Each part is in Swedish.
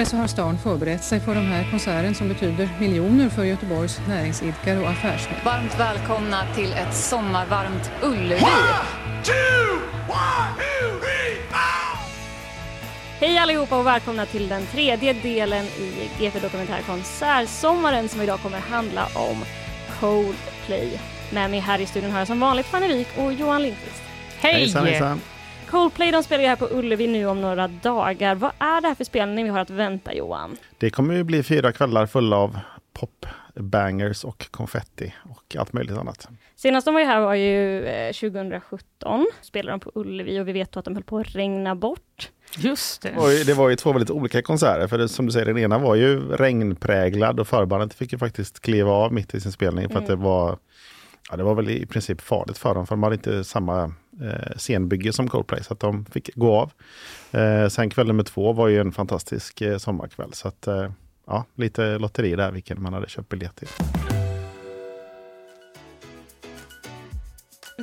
Vidare så har stan förberett sig för den här konserten som betyder miljoner för Göteborgs näringsidkare och affärsmän. Varmt välkomna till ett sommarvarmt Ullevi. Hej allihopa och välkomna till den tredje delen i GP Dokumentär Konsertsommaren som idag kommer handla om Coldplay. Med mig här i studion har jag som vanligt Fanny Wik och Johan Lindqvist. Hej! Hejsan, hejsan. Coldplay de spelar ju här på Ullevi nu om några dagar. Vad är det här för spelning vi har att vänta Johan? Det kommer ju bli fyra kvällar fulla av pop, bangers och konfetti och allt möjligt annat. Senast de var ju här var ju eh, 2017. Spelade de på Ullevi och vi vet att de höll på att regna bort. Just det. Och det var ju två väldigt olika konserter, för det, som du säger, den ena var ju regnpräglad och förbandet fick ju faktiskt kliva av mitt i sin spelning för att det var Ja, det var väl i princip farligt för dem, för de hade inte samma eh, scenbygge som Coldplay, så att de fick gå av. Eh, sen kväll nummer två var ju en fantastisk eh, sommarkväll, så att eh, ja, lite lotteri där vilken man hade köpt biljett till.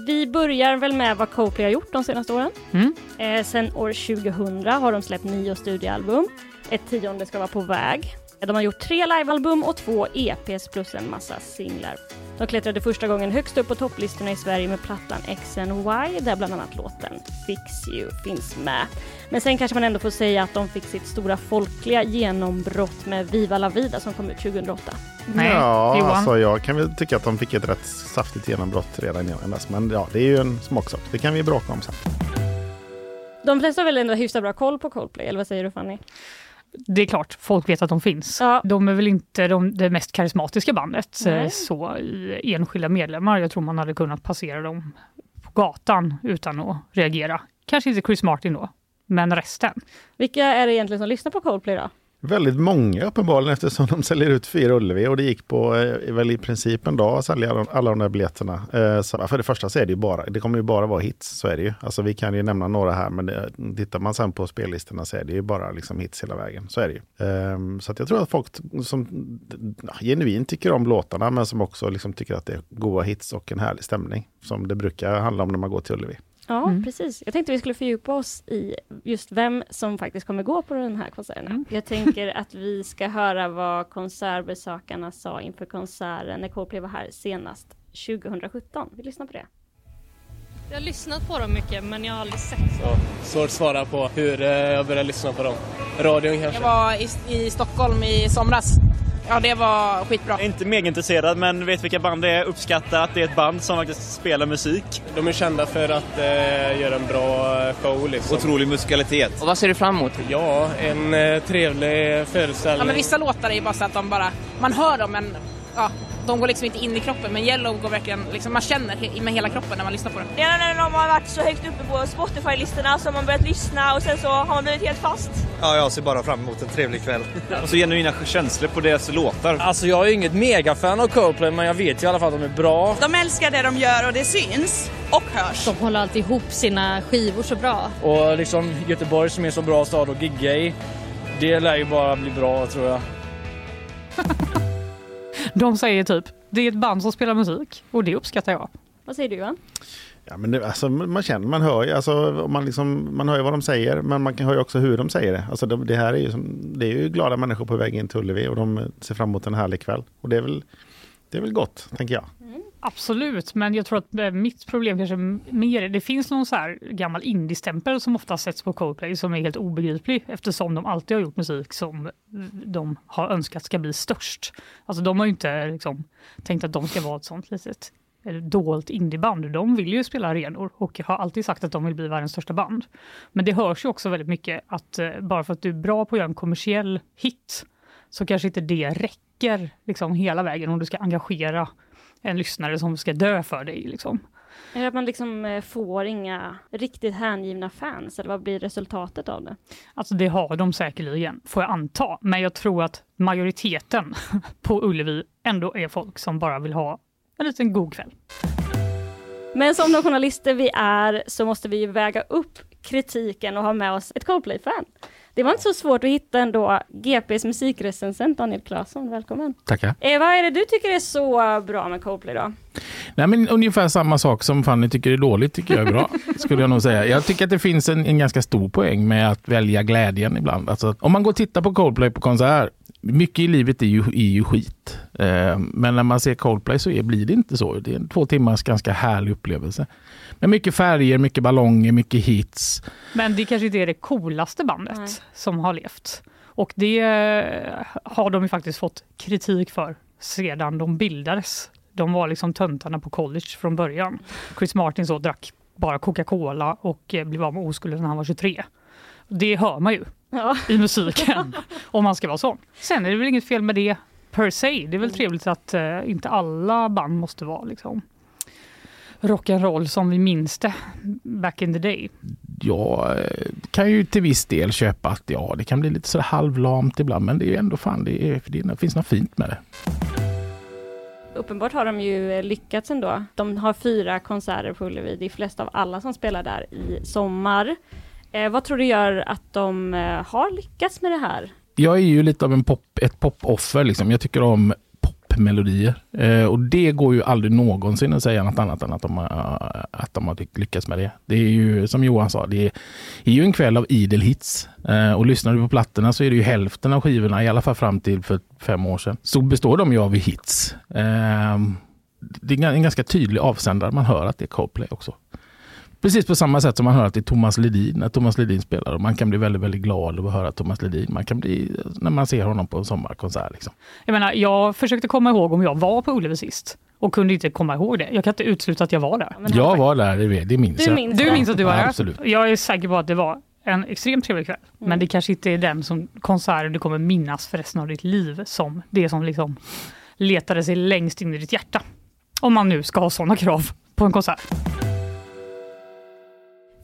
Vi börjar väl med vad Coldplay har gjort de senaste åren. Mm. Eh, sen år 2000 har de släppt nio studioalbum. Ett tionde ska vara på väg. De har gjort tre livealbum och två EPs plus en massa singlar. De klättrade första gången högst upp på topplistorna i Sverige med plattan X and Y där bland annat låten Fix You finns med. Men sen kanske man ändå får säga att de fick sitt stora folkliga genombrott med Viva La Vida som kom ut 2008. Nej, ja, Johan. alltså jag kan väl tycka att de fick ett rätt saftigt genombrott redan innan dess, men ja, det är ju en smaksak. Det kan vi bråka om sen. De flesta har väl ändå hyfsat bra koll på Coldplay, eller vad säger du Fanny? Det är klart, folk vet att de finns. Ja. De är väl inte de, det mest karismatiska bandet Nej. eh, så i enskilda medlemmar. Jag tror man hade kunnat passera dem på gatan utan att reagera. Kanske inte Chris Martin då, men resten. Vilka är det egentligen som lyssnar på Coldplay då? Väldigt många uppenbarligen eftersom de säljer ut fyra Ullevi och det gick på eh, väl i princip en dag att sälja alla de där biljetterna. Eh, så för det första så är det ju bara, det kommer ju bara vara hits, så är det ju. Alltså vi kan ju nämna några här men det, tittar man sen på spellistorna så är det ju bara liksom hits hela vägen. Så är det ju. Eh, så att jag tror att folk som ja, genuint tycker om låtarna men som också liksom tycker att det är goda hits och en härlig stämning. Som det brukar handla om när man går till Ullevi. Ja, Mm. precis. Jag tänkte vi skulle fördjupa oss i just vem som faktiskt kommer gå på den här konserten. Mm. Jag tänker att vi ska höra vad konsertbesökarna sa inför konserten när Coldplay var här senast 2017. Vi lyssnar på det. Jag har lyssnat på dem mycket men jag har aldrig sett. Ja, svårt att svara på hur eh, jag började lyssna på dem. Radion kanske? Jag var i, i Stockholm i somras. Ja, det var skitbra. Jag är inte megaintresserad men vet vilka band det är, uppskattar att det är ett band som faktiskt spelar musik. De är kända för att eh, göra en bra show liksom. Otrolig musikalitet. Och vad ser du fram emot? Ja, en eh, trevlig föreställning. Ja, men vissa låtar är ju bara så att de bara, man hör dem men ja, de går liksom inte in i kroppen. Men Yellow går verkligen, liksom, man känner he- med hela kroppen när man lyssnar på dem. Ja, när de har varit så högt uppe på Spotify-listorna så har man börjat lyssna och sen så har man blivit helt fast. Ja, jag ser bara fram emot en trevlig kväll. Och så genuina känslor på deras låtar. Alltså jag är inget megafan av Coldplay men jag vet i alla fall att de är bra. De älskar det de gör och det syns och hörs. De håller alltid ihop sina skivor så bra. Och liksom Göteborg som är så bra stad att gigga i. Det lär ju bara bli bra tror jag. De säger typ, det är ett band som spelar musik och det uppskattar jag. Vad säger du Johan? Ja, men det, alltså, man känner, man hör ju, alltså, man, liksom, man hör ju vad de säger, men man kan höra också hur de säger det. Alltså, det, det här är ju, som, det är ju glada människor på väg in till Ullevi och de ser fram emot en härlig kväll. Och det är väl, det är väl gott, tänker jag. Absolut, men jag tror att eh, mitt problem kanske är mer är- det finns någon så här gammal indie-stämpel som ofta sätts på Coldplay som är helt obegriplig eftersom de alltid har gjort musik som de har önskat ska bli störst. Alltså de har ju inte liksom, tänkt att de ska vara ett sånt litet eller dolt indieband. De vill ju spela arenor och har alltid sagt att de vill bli världens största band. Men det hörs ju också väldigt mycket att eh, bara för att du är bra på att göra en kommersiell hit så kanske inte det räcker liksom hela vägen om du ska engagera en lyssnare som ska dö för dig. Liksom. Är det att man liksom eh, får inga riktigt hängivna fans eller vad blir resultatet av det? Alltså det har de säkerligen, får jag anta. Men jag tror att majoriteten på Ullevi ändå är folk som bara vill ha en liten god kväll. Men som de journalister vi är så måste vi ju väga upp kritiken och ha med oss ett Coldplay-fan. Det var inte så svårt att hitta ändå. GPs musikrecensent Daniel Claesson, välkommen. Tackar. Eh, vad är det du tycker är så bra med Coldplay då? Nej, men ungefär samma sak som Fanny tycker är dåligt tycker jag är bra. skulle jag nog säga. Jag tycker att det finns en, en ganska stor poäng med att välja glädjen ibland. Alltså, om man går och tittar på Coldplay på konsert, mycket i livet är ju, är ju skit. Eh, men när man ser Coldplay så är, blir det inte så. Det är en två timmars ganska härlig upplevelse. Med mycket färger, mycket ballonger, mycket hits. Men det kanske inte är det coolaste bandet Nej. som har levt. Och det eh, har de ju faktiskt fått kritik för sedan de bildades. De var liksom töntarna på college från början. Chris Martin så drack bara Coca-Cola och eh, blev av med oskulden när han var 23. Det hör man ju Ja. i musiken om man ska vara sån. Sen är det väl inget fel med det per se. Det är väl trevligt att eh, inte alla band måste vara liksom rock'n'roll som vi minns det back in the day. Jag eh, kan ju till viss del köpa att ja, det kan bli lite så halvlamt ibland, men det är ju ändå fan, det, är, det finns något fint med det. Uppenbart har de ju eh, lyckats ändå. De har fyra konserter på Ullevi, de flesta av alla som spelar där i sommar. Eh, vad tror du gör att de eh, har lyckats med det här? Jag är ju lite av en pop, ett popoffer. Liksom. Jag tycker om popmelodier. Eh, och det går ju aldrig någonsin att säga något annat än att de, har, att de har lyckats med det. Det är ju som Johan sa, det är, är ju en kväll av idel hits. Eh, och lyssnar du på plattorna så är det ju hälften av skivorna, i alla fall fram till för fem år sedan, så består de ju av hits. Eh, det är en ganska tydlig avsändare. Man hör att det är Coldplay också. Precis på samma sätt som man hör att det är Thomas Ledin när Thomas Ledin spelar. Och man kan bli väldigt, väldigt glad av att höra Thomas Ledin. Man kan bli när man ser honom på en sommarkonsert. Liksom. Jag menar, jag försökte komma ihåg om jag var på Ullevi sist och kunde inte komma ihåg det. Jag kan inte utesluta att jag var där. Jag var där, det, det minns Du jag. minns Du det? minns att du var Ja, där? absolut. Jag är säker på att det var en extremt trevlig kväll. Men det kanske inte är den som konserten du kommer minnas för resten av ditt liv som det som liksom letade sig längst in i ditt hjärta. Om man nu ska ha sådana krav på en konsert.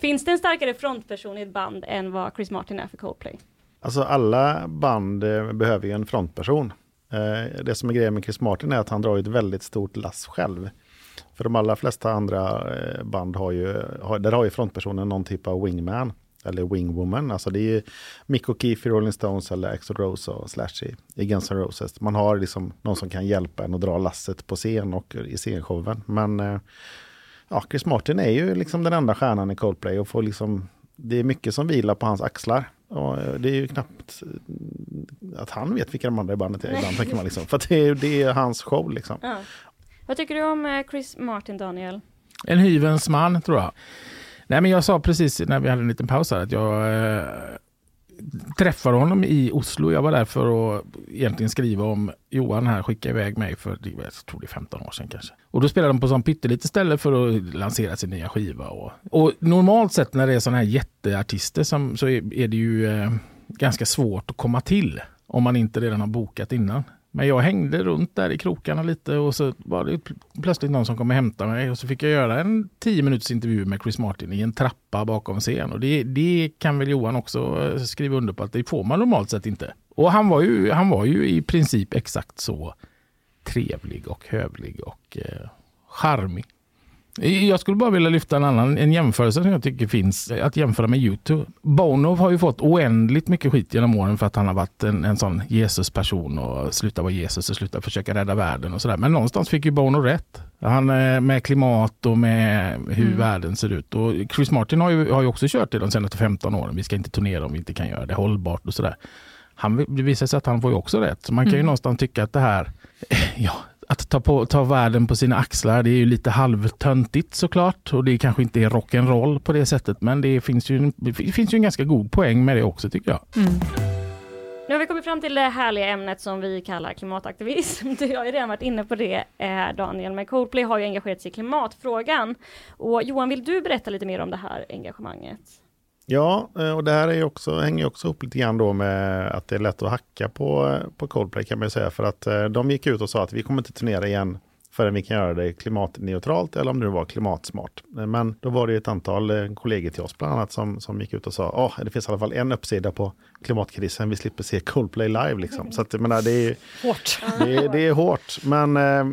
Finns det en starkare frontperson i ett band än vad Chris Martin är för Coldplay? Alltså alla band eh, behöver ju en frontperson. Eh, det som är grejen med Chris Martin är att han drar ett väldigt stort lass själv. För de allra flesta andra eh, band har ju, har, där har ju frontpersonen någon typ av wingman. Eller wingwoman. Alltså det är ju Mick O'Keefe i Rolling Stones eller Axl Rose och Slash i, i Guns N' Roses. Man har liksom någon som kan hjälpa en att dra lasset på scen och i scenshowen. Men eh, ja, Chris Martin är ju liksom den enda stjärnan i Coldplay och får liksom, det är mycket som vilar på hans axlar. Och eh, det är ju knappt eh, att han vet vilka de andra i bandet är ibland, tänker man liksom. För att det är, det är hans show liksom. Ja. Vad tycker du om eh, Chris Martin, Daniel? En hyvens man, tror jag. Nej, men jag sa precis när vi hade en liten paus här att jag eh, träffade honom i Oslo. Jag var där för att egentligen skriva om Johan här skickade iväg mig för jag tror det är 15 år sedan kanske. Och då spelade de på sån pyttelitet ställe för att lansera sin nya skiva. Och, och normalt sett när det är sådana här jätteartister som, så är, är det ju eh, ganska svårt att komma till om man inte redan har bokat innan. Men jag hängde runt där i krokarna lite och så var det plötsligt någon som kom och hämtade mig och så fick jag göra en tio minuters intervju med Chris Martin i en trappa bakom scen. Och det, det kan väl Johan också eh, skriva under på att det får man normalt sett inte. Och han var ju, han var ju i princip exakt så trevlig och hövlig och eh, charmig. Jag skulle bara vilja lyfta en annan en jämförelse som jag tycker finns att jämföra med Youtube. Bono har ju fått oändligt mycket skit genom åren för att han har varit en, en sån Jesus-person och slutat vara Jesus och slutat försöka rädda världen och sådär. Men någonstans fick ju Bono rätt. Han eh, med klimat och med hur Mm. världen ser ut. Och Chris Martin har ju, har ju också kört det de senaste 15 åren. Vi ska inte turnera om vi inte kan göra det hållbart och sådär. Han, det visar sig att han får ju också rätt. Så man kan ju Mm. någonstans tycka att det här, ja, att ta, på, ta världen på sina axlar, det är ju lite halvtöntigt såklart. Och det kanske inte är rock'n'roll på det sättet. Men det finns, ju, en- det finns ju en ganska god poäng med det också tycker jag. Mm. Nu har vi kommit fram till det härliga ämnet som vi kallar klimataktivism. Du har ju redan varit inne på det eh, Daniel, men Coldplay har ju engagerat sig i klimatfrågan. Och Johan, vill du berätta lite mer om det här engagemanget? Ja, eh, och det här är också, hänger också upp lite grann då med att det är lätt att hacka på, eh, på Coldplay kan man ju säga. För att eh, de gick ut och sa att vi kommer inte turnera igen förrän vi kan göra det klimatneutralt eller om det var klimatsmart. Men då var det ett antal eh, kollegor till oss bland annat som, som gick ut och sa att det finns i alla fall en uppsida på klimatkrisen. Vi slipper se Coldplay live. Liksom. Så att, menar, det, är, Hårt. det, är, det är hårt. Men eh,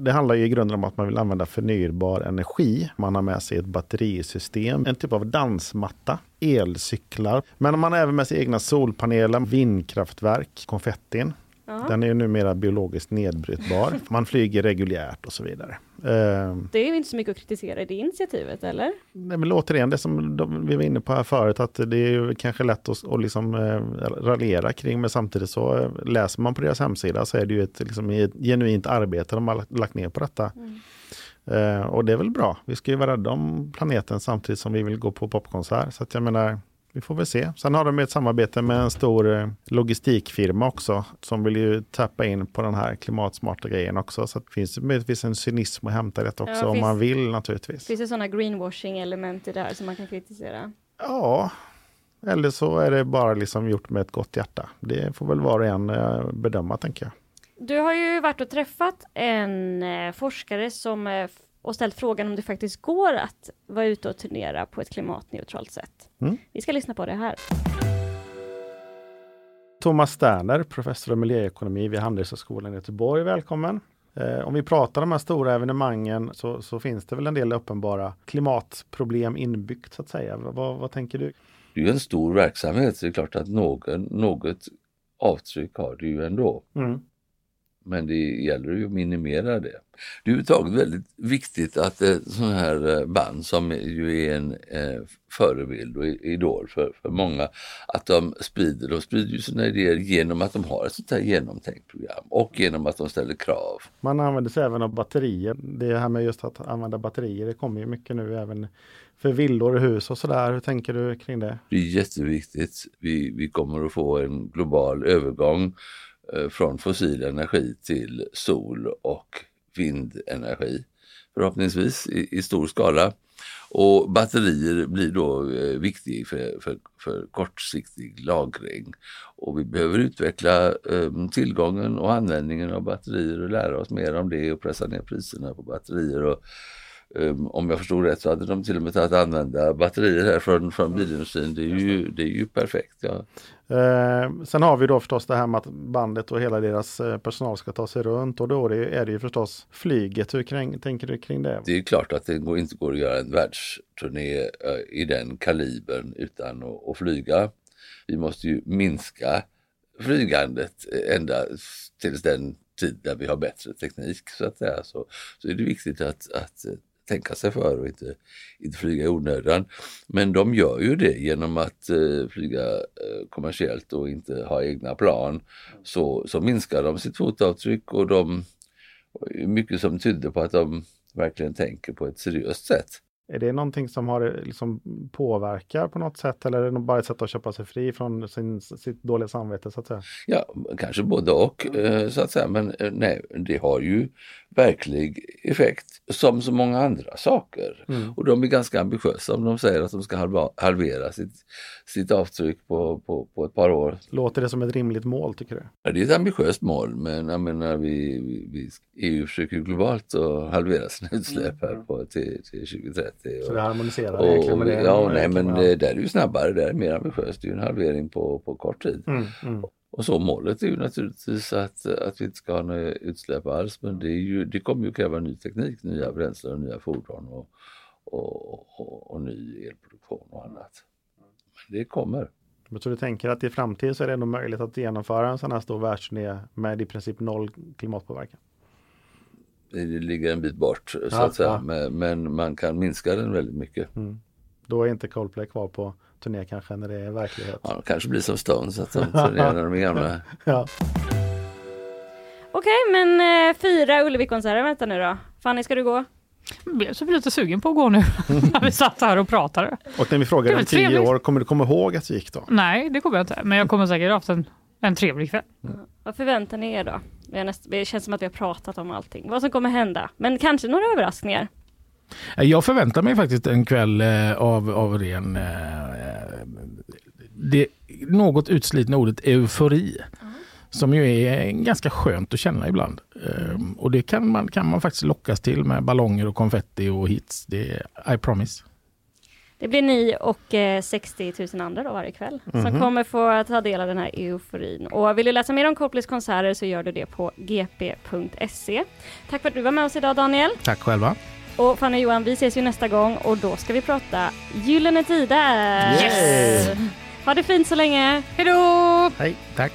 det handlar ju i grunden om att man vill använda förnybar energi. Man har med sig ett batterisystem, en typ av dansmatta elcyklar. Men man har även med sig egna solpaneler, vindkraftverk, konfettin. Ja. Den är ju numera biologiskt nedbrytbar. Man flyger reguljärt och så vidare. Eh, Det är ju inte så mycket att kritisera i det initiativet, eller? Nej, men återigen, det som de, vi var inne på här förut, att det är ju kanske lätt att, att liksom, eh, raljera kring, men samtidigt så eh, läser man på deras hemsida så är det ju ett, liksom, ett genuint arbete de har lagt- lagt ner på detta. Eh, och det är väl bra. Vi ska ju vara rädda om planeten samtidigt som vi vill gå på popkonsert. Så att jag menar, vi får väl se. Sen har de ett samarbete med en stor eh, logistikfirma också som vill ju tappa in på den här klimatsmarta grejen också. Så det finns möjligtvis en cynism att hämta det också Ja, om finns- man vill naturligtvis. Finns det sådana greenwashing-element i det här som man kan kritisera? Ja, eller så är det bara liksom gjort med ett gott hjärta. Det får väl var och en eh, bedöma tänker jag. Du har ju varit och träffat en eh, forskare som och ställt frågan om det faktiskt går att vara ute och turnera på ett klimatneutralt sätt. Mm. Vi ska lyssna på det här. Thomas Sterner, professor i miljöekonomi vid Handelshögskolan i Göteborg. Välkommen! Eh, om vi pratar om de här stora evenemangen så, så finns det väl en del uppenbara klimatproblem inbyggt så att säga. Vad, vad tänker du? Det är ju en stor verksamhet så det är klart att någon, något avtryck har det ju ändå. Mm. Men det gäller ju att minimera det. Det är överhuvudtaget väldigt viktigt att sådana här eh, band som ju är en eh, förebild och idol för, för många, att de sprider, de sprider ju sina idéer genom att de har ett sånt här genomtänkt program och genom att de ställer krav. Man använder sig även av batterier. Det här med just att använda batterier, det kommer ju mycket nu även för villor och hus och sådär. Hur tänker du kring det? Det är jätteviktigt. Vi, vi kommer att få en global övergång Eh, från fossil energi till sol och vindenergi. Förhoppningsvis i, i stor skala. Och batterier blir då eh, viktiga för, för, för kortsiktig lagring. Och vi behöver utveckla eh, tillgången och användningen av batterier och lära oss mer om det och pressa ner priserna på batterier. Och, eh, om jag förstod rätt så hade de till och med tagit att använda batterier här från, från bilindustrin. Det är ju, det är ju perfekt. Ja. Eh, sen har vi då förstås det här med att bandet och hela deras eh, personal ska ta sig runt och då är det, är det ju förstås flyget. Hur kring, tänker du kring det? Det är klart att det går, inte går att göra en världsturné eh, i den kalibern utan att, att flyga. Vi måste ju minska flygandet eh, ända tills den tid där vi har bättre teknik så att säga. Så, så är det viktigt att, att eh, tänka sig för och inte, inte flyga i onödan. Men de gör ju det genom att eh, flyga eh, kommersiellt och inte ha egna plan. Så, så minskar de sitt fotavtryck och de mycket som tyder på att de verkligen tänker på ett seriöst sätt. Är det någonting som har eh, liksom påverkar på något sätt eller är det bara ett sätt att köpa sig fri från sin, sitt dåliga samvete så att säga? Ja, kanske både och eh, så att säga, men eh, nej, det har ju verklig effekt som så många andra saker. Mm. Och de är ganska ambitiösa om de säger att de ska halva, halvera sitt, sitt avtryck på, på, på ett par år. Låter det som ett rimligt mål tycker du? Ja, det är ett ambitiöst mål men jag menar vi, vi, vi EU försöker globalt att halvera sina utsläpp här på, till, till 2030. Mm. Så det harmoniserar och, egentligen och, med det? Ja, nej men det, där är ju snabbare, där är mer ambitiöst. Det är ju en halvering på, på kort tid. Mm, mm. Och så målet är ju naturligtvis att, att vi inte ska ha några utsläpp alls men det, är ju, det kommer ju kräva ny teknik, nya bränslen och nya fordon och, och, och, och ny elproduktion och annat. Men det kommer. Men Så du tänker att i framtiden så är det ändå möjligt att genomföra en sån här stor världsturné med i princip noll klimatpåverkan? Det ligger en bit bort så Ja, att säga ja. men, men man kan minska den väldigt mycket. Mm. Då är inte Coldplay kvar på turné kanske när det är verklighet. Ja, de kanske blir som Stones att de turnerar när de är gamla. ja. Okej, men eh, fyra Ullevi-konserter väntar nu då. Fanny, ska du gå? Jag blev så lite sugen på att gå nu när vi satt här och pratade. Och när vi är om tio år, kommer du komma ihåg att du gick då? Nej, det kommer jag inte. Men jag kommer säkert ha haft en, en trevlig kväll. Vad förväntar ni er då? Vi näst, det känns som att vi har pratat om allting. Vad som kommer hända. Men kanske några överraskningar. Eh, jag förväntar mig faktiskt en kväll eh, av, av ren, eh, det något utslitna ordet eufori. Som ju är ganska skönt att känna ibland. Ehm, och det kan man, kan man faktiskt lockas till med ballonger och konfetti och hits. Det är I promise. Det blir ni och eh, 60 000 andra då varje kväll som Mhm. kommer få ta del av den här euforin. Och vill du läsa mer om Coldplays konserter så gör du det på gp.se. Tack för att du var med oss idag Daniel. Tack själva. Och Fanny och Johan, vi ses ju nästa gång och då ska vi prata Gyllene Tider. Yes! Ha det fint så länge. Hej då! Hej. Tack.